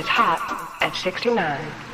is hot at 69.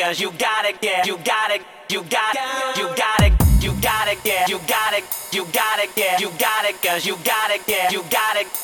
Cause you gotta get, you gotta, you got, it, you gotta, you gotta get, you gotta, you gotta get, you gotta, cause you get, you gotta, you got,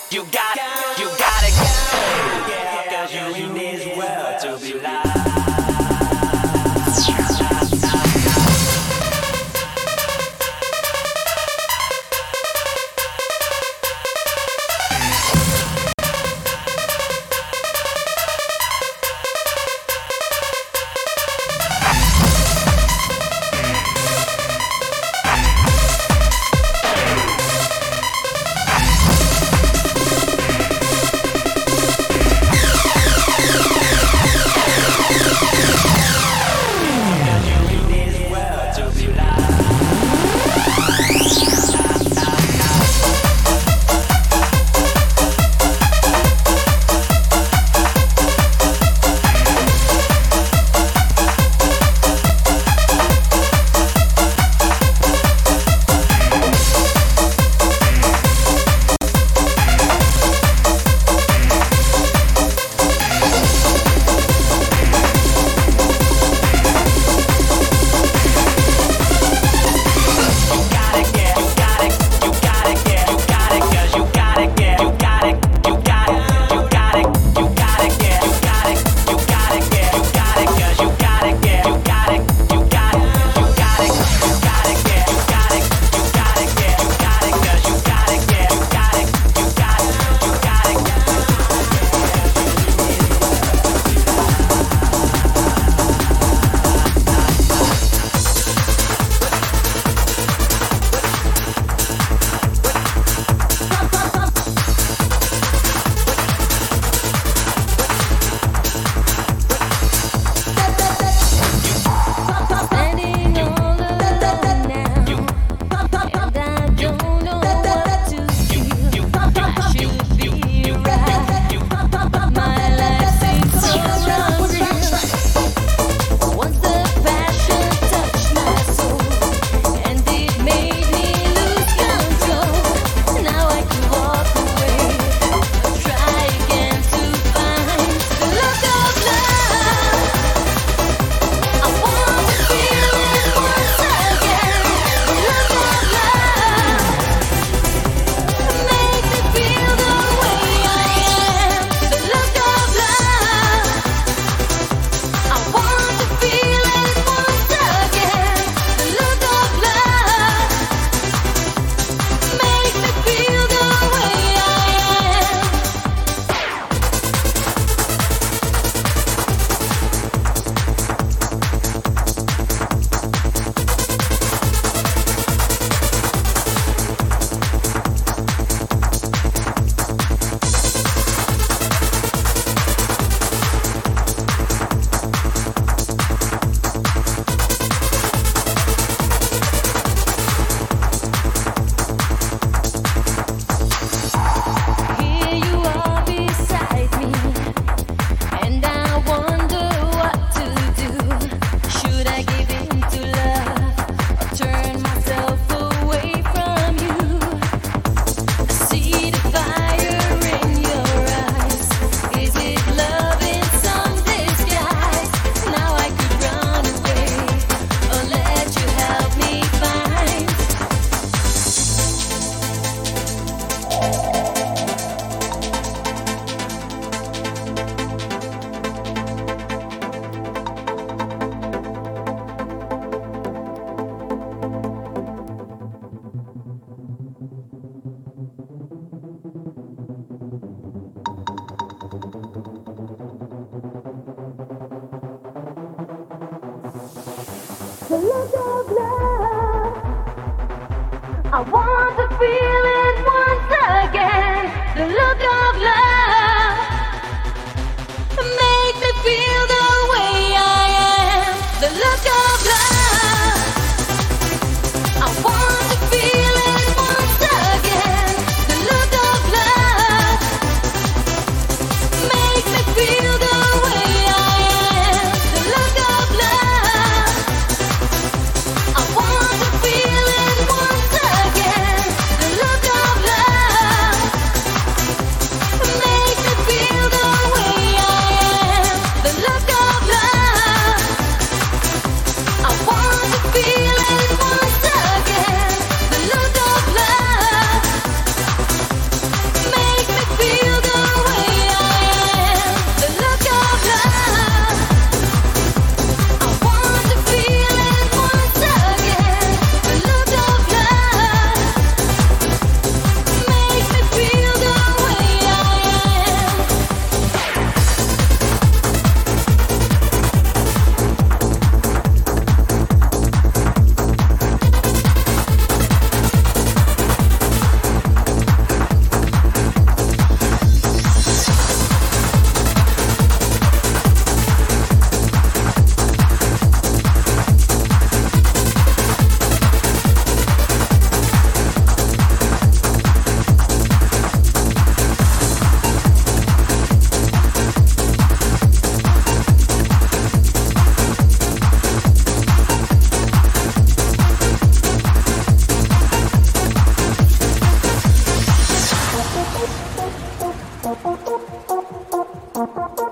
Thank you.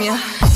Mir.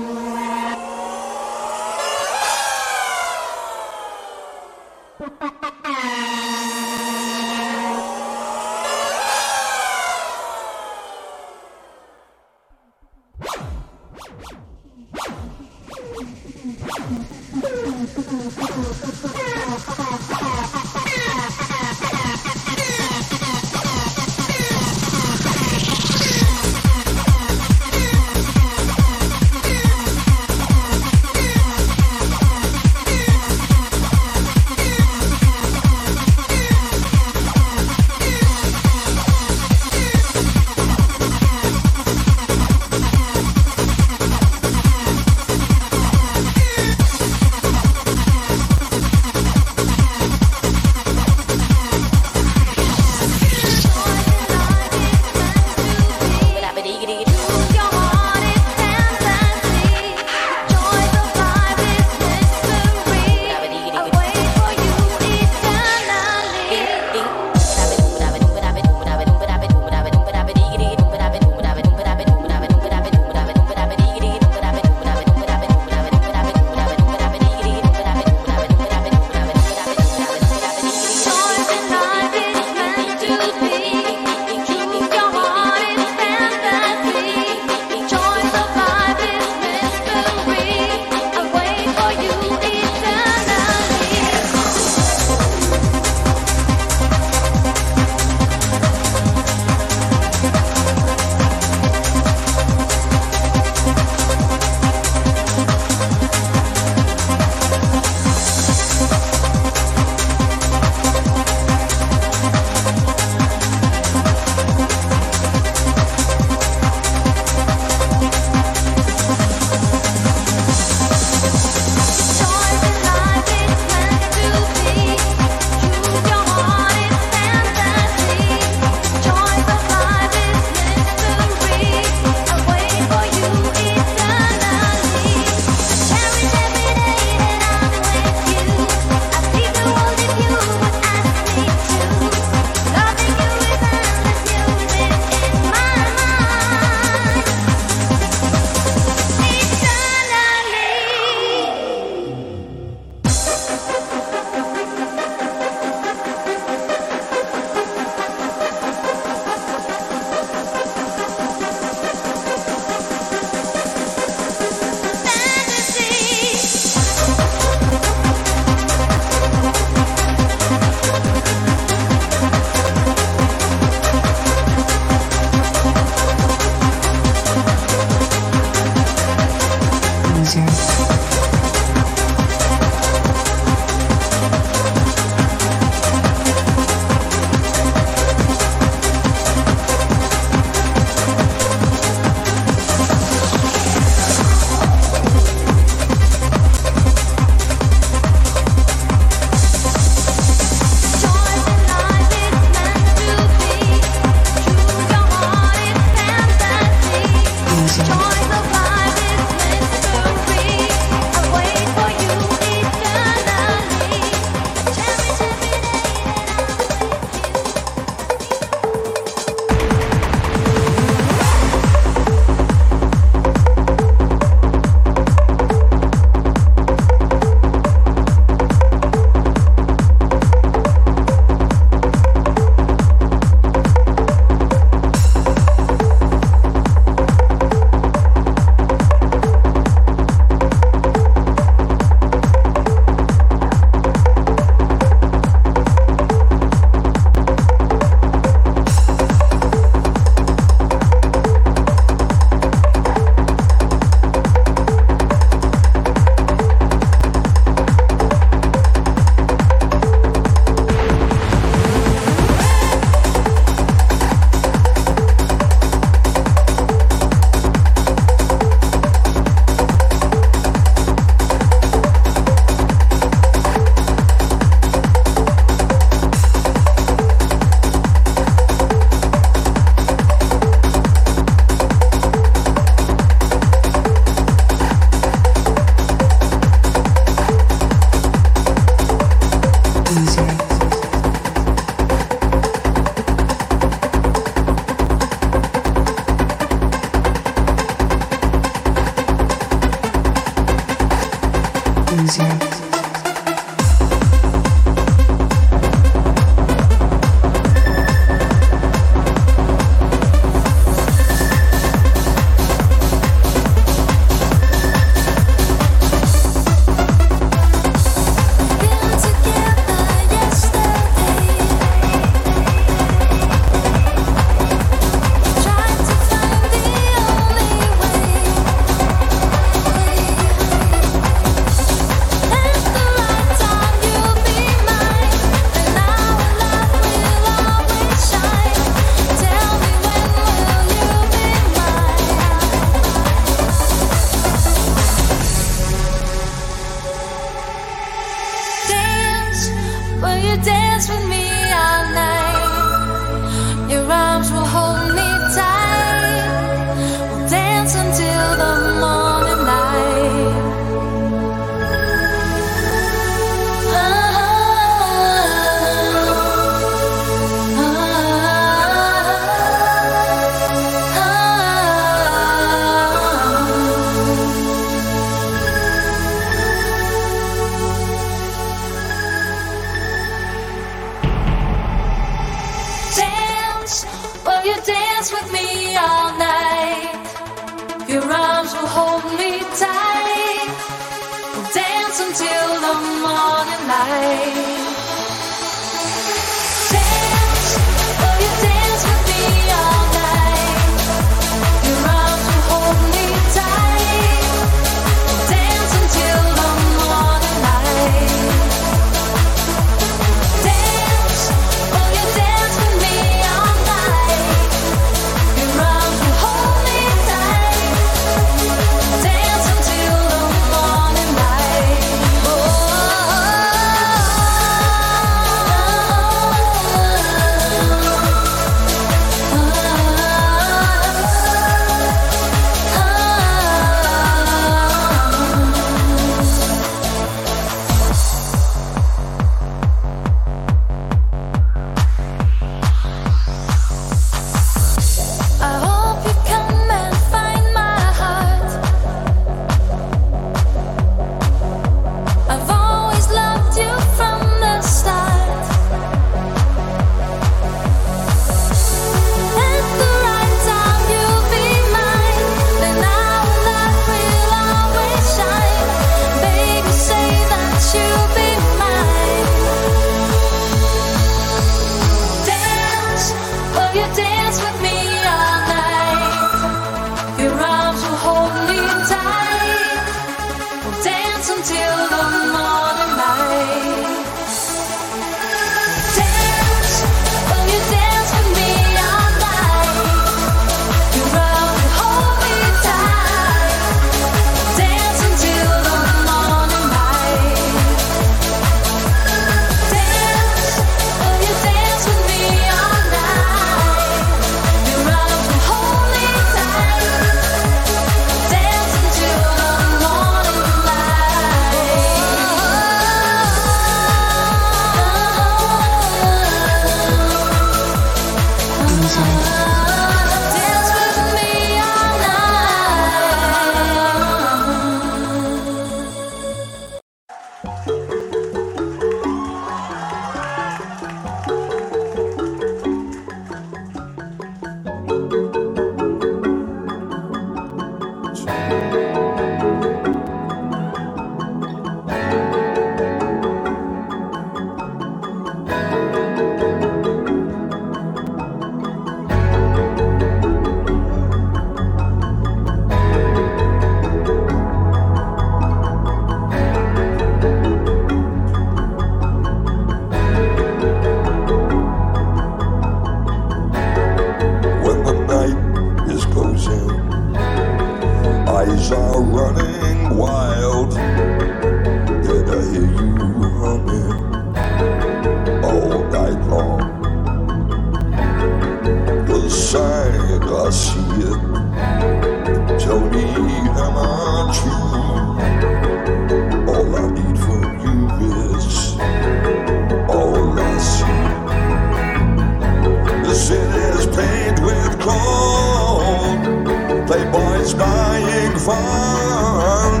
Fun.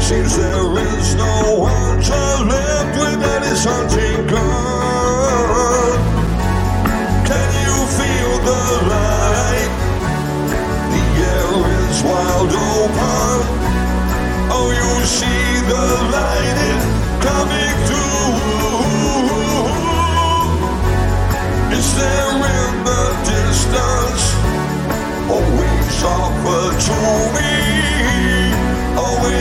Seems there is no hunter left without his hunting gun. Can you feel the light? The air is wide open. Oh, you see the light is coming through. Is there in the distance? Always offer to me.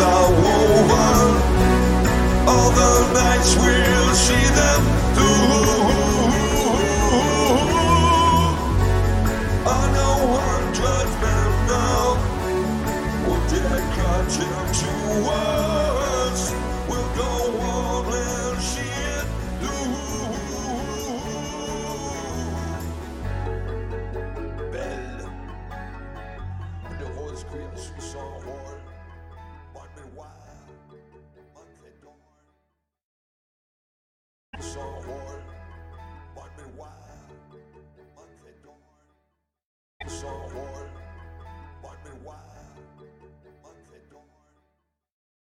are woven. All the nights we'll see them